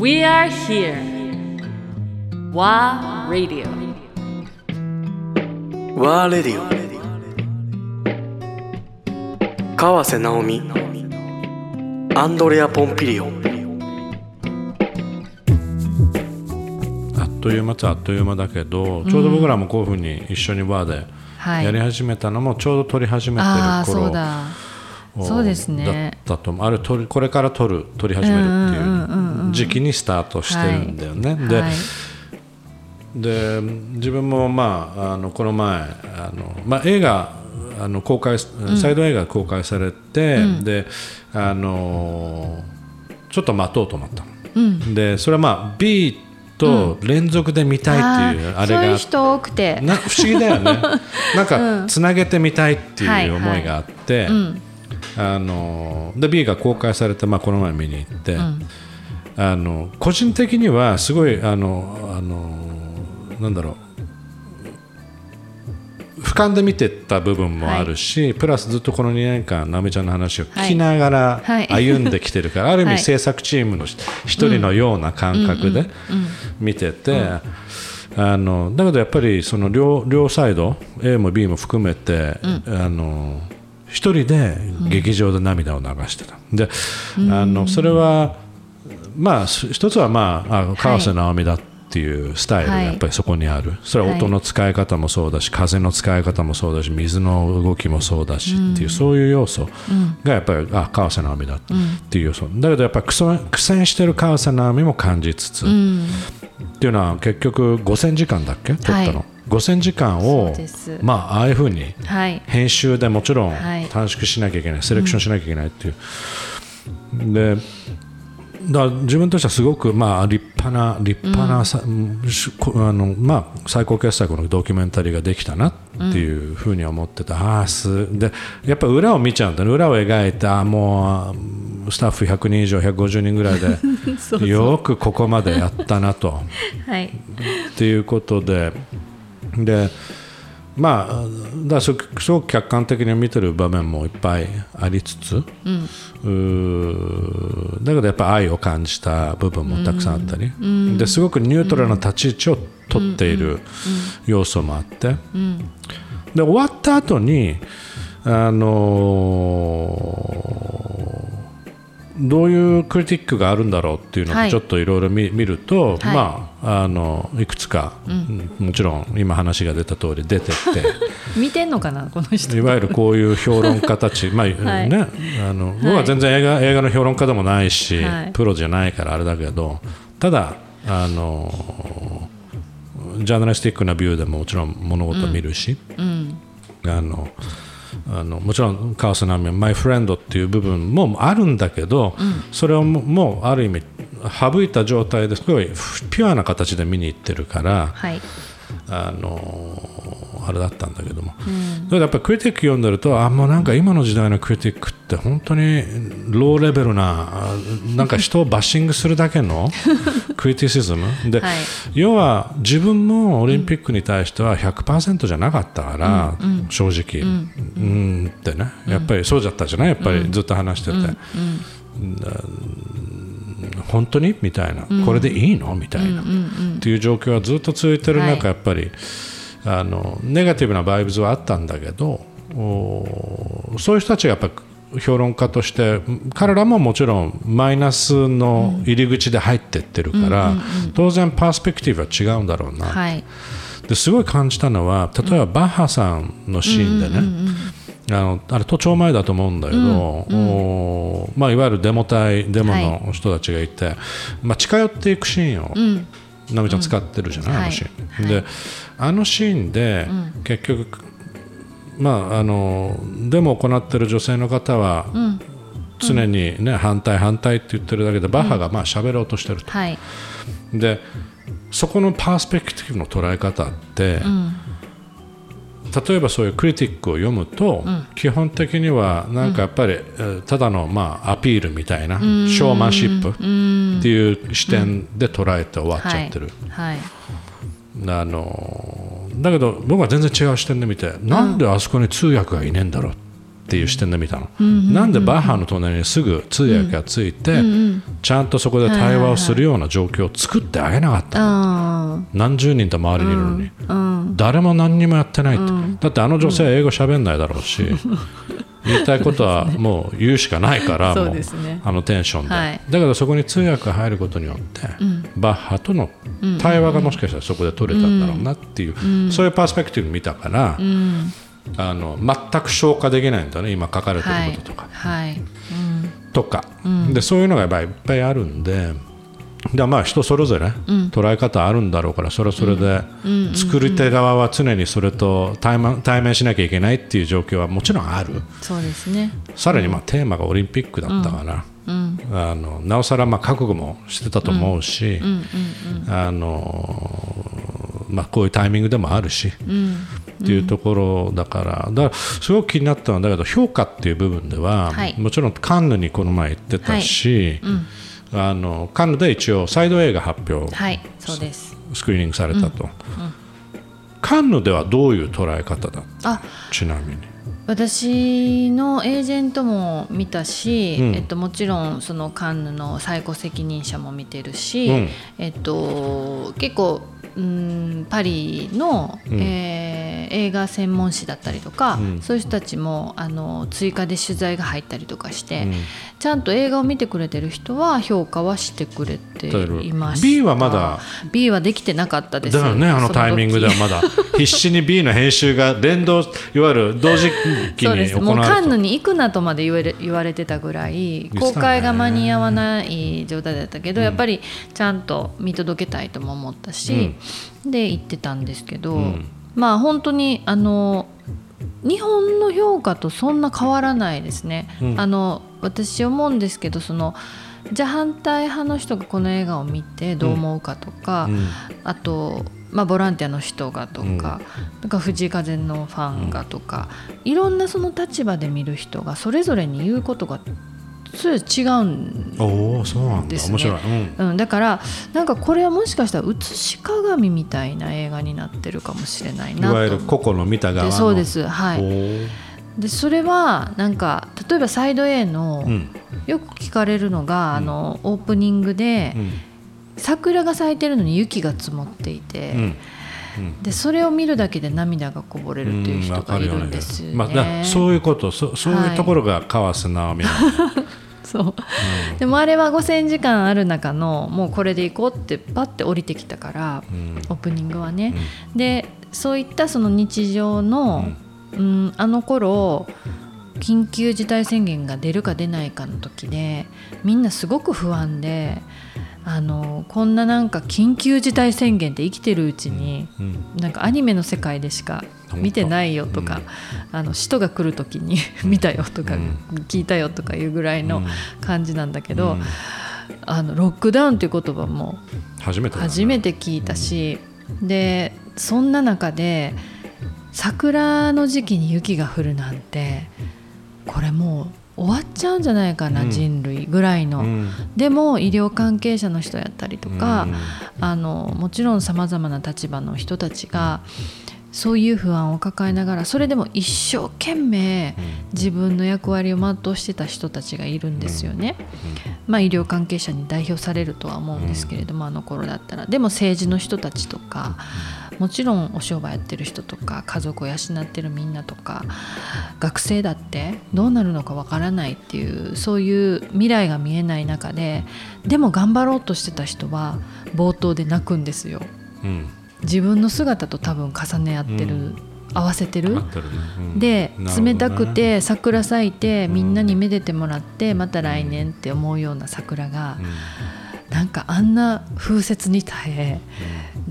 We are here. WA Radio. ワーレディオ川瀬直美。アンドレア・ポンピリオあっという間っちゃあっという間だけど、ちょうど僕らもこういうふうに一緒にバーではい。やり始めたのもちょうど撮り始めてる頃、そうだ。そうですね。だったと思う。あれこれから撮る撮り始めるっていう時期にスタートしてるんだよね、で,、はい。で自分もまああのこの前あの、まあ、映画あの公開サイド映画が公開されて、であのちょっと待とうと思ったの、でそれはまあ B と連続で見たいっていうあれがそういう人多くて。な不思議だよね。なんかつなげてみたいっていう思いがあって、あので B が公開されて、まあ、この前見に行って、あの個人的にはすごいあのあのなんだろう。俯瞰で見てた部分もあるし、プラスずっとこの2年間なめちゃんの話を聞きながらはい。歩んできてるから、ある意はい。味制作チームの一人のような感覚で見てて、あのだけどやっぱりその両両サイド A も B も含めて、あの一人で劇場で涙を流してた。であのそれはまあす一つはまああ川瀬直美だっていうスタイルがはい。やっぱりそこにある、それは音の使い方もそうだし風の使い方もそうだし水の動きもそうだしっていう、そういう要素がやっぱりあ川瀬直美だっていう要素、だけどやっぱり苦戦してる川瀬直美も感じつつ、っていうのは結局5000時間だっけ？撮ったの、はい。5000時間をまあああいうふうにはい。編集でもちろんはい。短縮しなきゃいけない、セレクションしなきゃいけないっていう、でだから自分としてはすごくまあ立派な立派なさ、しこあのまあ、最高傑作のドキュメンタリーができたなっていうふうに思ってた、ああすでやっぱ裏を見ちゃうんだね。裏を描いてああもうスタッフ100人以上150人ぐらいで よくここまでやったなと。はい。っていうことで。でまあだすごく客観的に見てる場面もいっぱいありつつ、うーだけどやっぱ愛を感じた部分もたくさんあったり、ですごくニュートラルな立ち位置を取っている要素もあって、で終わった後にあのーどういうクリティックがあるんだろうっていうのはい。をちょっといろいろ見見ると、はい。まああのいくつか、うん。もちろん今話が出た通り出てって。見てんのかなこの人。いわゆるこういう評論家たち、まあはい。ね、あの僕は全然映画映画の評論家でもないし、はい。プロじゃないからあれだけどただあのジャーナリスティックなビューでももちろん物事を見るし、あのあのもちろんカオスナミマイフレンドっていう部分もあるんだけど、それをももうある意味省いた状態ですごいピュアな形で見に行ってるから、はい。あのあれだったんだけども、だからやっぱりクリティック読んでるとあもうなんか今の時代のクリティックって本当にローレベルなあなんか人をバッシングするだけの クリティシズム。で、はい。要は自分もオリンピックに対しては100%じゃなかったから、正直、うん、ってね。やっぱりそうだったじゃない？やっぱりずっと話してて。本当に？みたいな、これでいいの？みたいな、っていう状況がずっと続いてる中、はい。やっぱりあのネガティブなバイブズはあったんだけどおそういう人たちがやっぱ評論家として彼らももちろんマイナスの入り口で入ってってるから、当然パースペクティブは違うんだろうな、はい。ですごい感じたのは例えばバッハさんのシーンでね、あのあれ都庁前だと思うんだけど、おまあ、いわゆるデモ隊デモの人たちがいて、まあ、近寄っていくシーンを、なめちゃん使ってるじゃない、あのシーン、であのシーンで、結局まああのデモを行ってる女性の方は、常に、ね反対反対って言ってるだけでバッハがまあ喋ろうとしてると、はい。でそこのパースペクティブの捉え方って、例えばそういうクリティックを読むと、基本的にはなんかやっぱり、えーただのまあアピールみたいな、ショーマンシップっていう視点で捉えて終わっちゃってる、はい。あのだけど僕は全然違う視点で見て、なんであそこに通訳がいねえんだろうっっていう視点で見たの、なんでバッハの隣にすぐ通訳がついて、ちゃんとそこで対話をするような状況を作ってあげなかったの、あ何十人と周りにいるのに、誰も何にもやってないって、だってあの女性は英語喋んないだろうし、言いたいことはもう言うしかないから もうあのテンションで、はい。だけどそこに通訳が入ることによって、バッハとの対話がもしかしたらそこで取れたんだろうなっていう、そういうパースペクティブ見たから、うんあの全く消化できないんだね今書かれてはいることとか、はいうん。とか、でそういうのがやっぱりいっぱいあるんで。でまあ人それぞれ捉え方あるんだろうからそれはそれで作り手側は常にそれと対面対面しなきゃいけないっていう状況はもちろんある。そうですね。さらにまあテーマがオリンピックだったから、うん。あのなおさらまあ覚悟もしてたと思うし、あのまあ、こういうタイミングでもあるし、っていうところだから。だからすごく気になったのはだけど評価っていう部分では、はい。もちろんカンヌにこの前行ってたし、あのカンヌで一応サイド映画発表はいそうです。スクリーニングされたと、カンヌではどういう捉え方だあちなみに。私のエージェントも見たし、うん。えっと、もちろんそのカンヌの最高責任者も見てるし、うん。えっと、結構うんパリの、うん。えー映画専門誌だったりとか、うん。そういう人たちもあの追加で取材が入ったりとかして、うん。ちゃんと映画を見てくれてる人は評価はしてくれていました。B はまだ？B はできてなかったです。だからねあのタイミングではまだ。必死に B の編集が連動いわゆる同時期そうです。もうカンヌに行くなとまで言われ言われてたぐらい公開が間に合わない状態だったけど、やっぱりちゃんと見届けたいとも思ったし、で行ってたんですけど、うん。まあ本当にあの日本の評価とそんな変わらないですね。うん。あの私思うんですけどそのじゃあ反対派の人がこの映画を見てどう思うかとか、うん。あと、まあ、ボランティアの人がとか,、なんか藤井風のファンがとか、いろんなその立場で見る人がそれぞれに言うことがそれ違うんですね。うん。うん、だからなんかこれはもしかしたら写し鏡みたいな映画になってるかもしれないなと。いわゆる個々の見た側の。そうです。はい。でそれはなんか例えばサイド A の、うん。よく聞かれるのが、あのオープニングで、うん桜が咲いてるのに雪が積もっていて、うん。でそれを見るだけで涙がこぼれるっていう人がいるんですよね。まあ、だそういうことそそういうところが川瀬直美の、そう。でもあれは5,000時間ある中のもうこれで行こうってパッて降りてきたから、うん。オープニングはね。でそういったその日常の、うんあの頃緊急事態宣言が出るか出ないかの時でみんなすごく不安であのこんななんか緊急事態宣言って生きてるうちに、うんなんかアニメの世界でしか見てないよとか、あの使徒が来る時に 見たよとか、うん。聞いたよとかいうぐらいのうん。感じなんだけど、うん。あのロックダウンという言葉も初めてだね。初めて聞いたし、でそんな中で桜の時期に雪が降るなんてこれもう終わっちゃうんじゃないかな、うん。人類ぐらいの。うん。でも医療関係者の人やったりとか、うん。あのもちろんさまざまな立場の人たちがそういう不安を抱えながらそれでも一生懸命自分の役割を全うしてた人たちがいるんですよね。まあ、医療関係者に代表されるとは思うんですけれども、あの頃だったら。でも政治の人たちとかもちろんお商売やってる人とか家族を養ってるみんなとか学生だってどうなるのかわからないっていうそういう未来が見えない中ででも頑張ろうとしてた人は冒頭で泣くんですよ。うん自分の姿と多分重ね合ってる、うん。合わせてる。ね。うん。で冷たくて桜咲いてみんなにめでてもらってまた来年って思うような桜がうん。なんかあんな風雪に耐え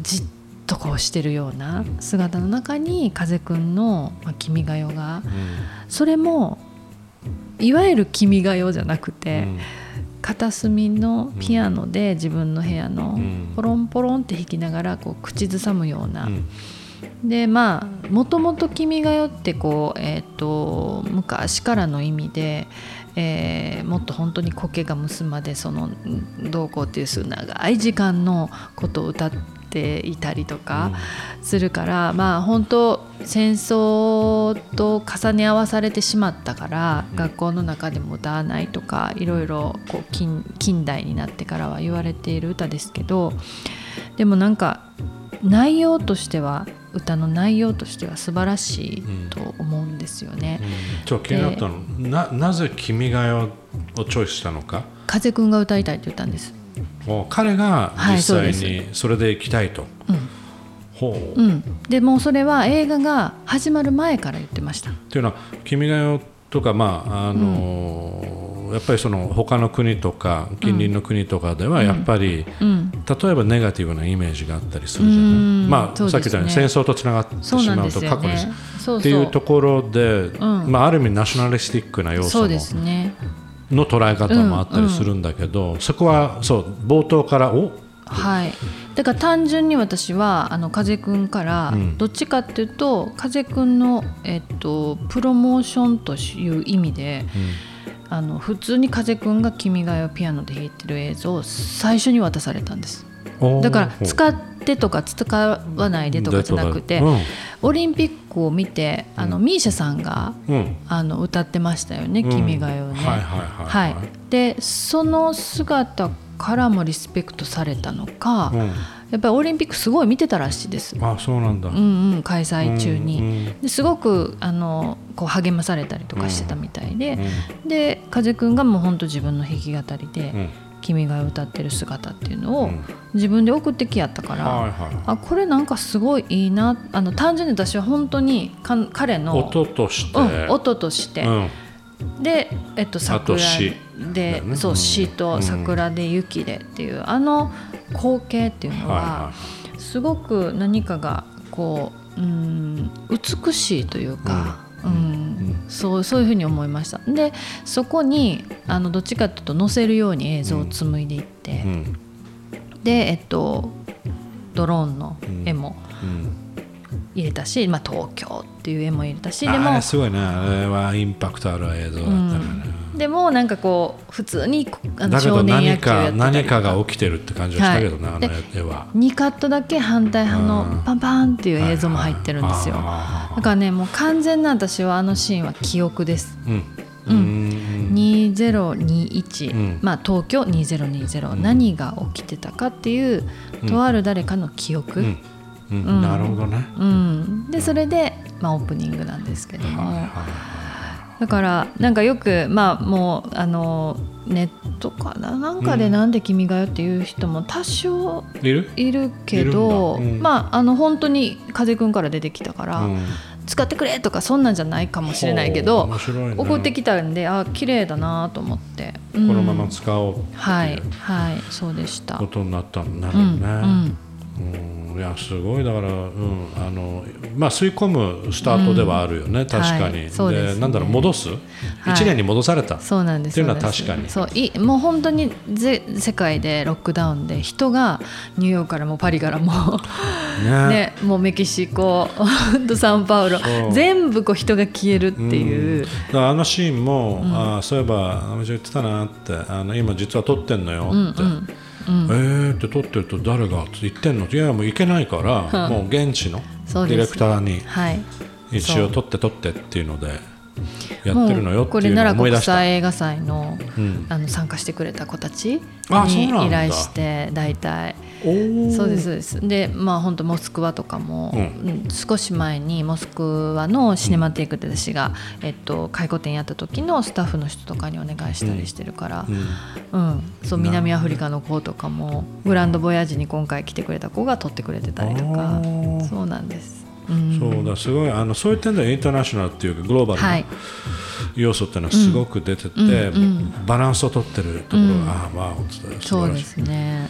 じっとこうしてるような姿の中に風くんの「まあ君が代」がそれもいわゆる「君が代」じゃなくうん。て片隅のピアノで自分の部屋のうん。ポロンポロンって弾きながらこう口ずさむような。うん。でまあもともと「君が代」ってこう、えー、と昔からの意味で、えーもっと本当に苔がむすまでそのんどうこうっていう長い時間のことを歌ていたりとかするから、まあ本当戦争と重ね合わされてしまったから、うん学校の中でも歌わないとかいろいろこう近近代になってからは言われている歌ですけどでもなんか内容としては歌の内容としては素晴らしいと思うんですよね。ちょっと気になったの、ななぜ「君が代」をチョイスしたのか？風くんが歌いたいって言ったんです。お彼が実際にそれで行きたいと、うん。ほう、っうん、でもうそれは映画が始まる前から言ってました。ていうのは「君が代」とかまああのーやっぱりその他の国とか近隣の国とかではやっぱり、うん、例えばネガティブなイメージがあったりするじゃない、うん。まあ、ね。さっき言ったように戦争とつながってしまうと過去に。そうっていうところで、ん。まあ、ある意味ナショナリスティックな要素もそうですね。の捉え方もあったりするんだけど、そこはそう冒頭からおはい。だから単純に私はあの風くんからうん。どっちかっていうと、風くんのえっとプロモーションという意味で。あの普通に風くんが「君が代」をピアノで弾いてる映像を最初に渡されたんです。だから使ってとか使わないでとかじゃなくて、うん。オリンピックを見てあの、ミーシャさんがうん。あの歌ってましたよね「うん。君が代」をね。はいでその姿からもリスペクトされたのか、うん。やっぱりオリンピックすごい見てたらしいです、あそうなんだ、うんうん、開催中に。うんですごくあのこう励まされたりとかしてたみたいで、うんで風くんがもう本当自分の弾き語りでうん「君が代」を歌ってる姿っていうのをうん。自分で送ってきやったから、あこれなんかすごいいいなあの単純に私は本当に彼の音として、うん、音として、うん。で、えっと、あ桜で、ね。そううん。詩と桜で雪でっていう、あの光景っていうのは、はすごく何かがこううん美しいというか、うん。んそうそういうふうに思いました。でそこにあのどっちかというと載せるように映像を紡いでいって、でえっとドローンの絵も。うん入れたし、まあ、東京っていう絵も入れたしでもすごいねあれはインパクトある映像だったからね、でもなんかこう普通にあの少年野何か球やってたりとか。何かが起きてるって感じがしたけどね、はい。あの絵は。2カットだけ反対派うん。のパンパンっていう映像も入ってるんですよ。あだからねもう完全な私はあのシーンは記憶です。ーうん。うん。うん。2021、うん。まあ東京2020、うん何が起きてたかっていううん。とある誰かの記憶、ううんんうんうんなるほどね。でそれで、まあ、オープニングなんですけども、はいはいだからなんかよくまあもうあのネットかな？なんかでなんで君が代っていう人も多少いる？けどうん。まああの本当に風くんから出てきたから、うん。使ってくれとかそんなんじゃないかもしれないけど送ってきたんであ綺麗だなと思って、ここのまま使おうってはい。はい。そうでした。ことになったんだうん。ね。うん。いやすごい。だから、うん、あのまあ吸い込むスタートではあるよね、確かに、はい。そうですね。なんだろう。戻す、一年に戻された？そうなんです。っていうのは確かに。そう。いもう本当にぜ世界でロックダウンで人がニューヨークからもパリからもね。ねもうメキシコとサンパウロ全部こう人が消えるっていう、だからあのシーンも、あーそういえばあの人言ってたなってあの今実は撮ってんのよって、うんうんえーって撮ってると誰がって言ってんの？いやもう行けないから、もう現地のディレクターにはい。一応撮って撮ってっていうのでやもってるのようこれ奈良国。際映画祭の,、うん。あの参加してくれた子たちに依頼して大体。そうですそうです。でまあ本当モスクワとかも、うん。うん少し前にモスクワのシネマテイクで私が、えっと、回顧展やった時のスタッフの人とかにお願いしたりしてるから、うん。うん。そう南アフリカの子とかもグランドボヤージに今回来てくれた子が撮ってくれてたりとか。そうなんです。うん。そうだすごいあのそういう点ではインターナショナルっていうかグローバルはない。要素っていうのはすごく出てて、バランスを取ってるところが、ああまあ素晴らしい。そうですね。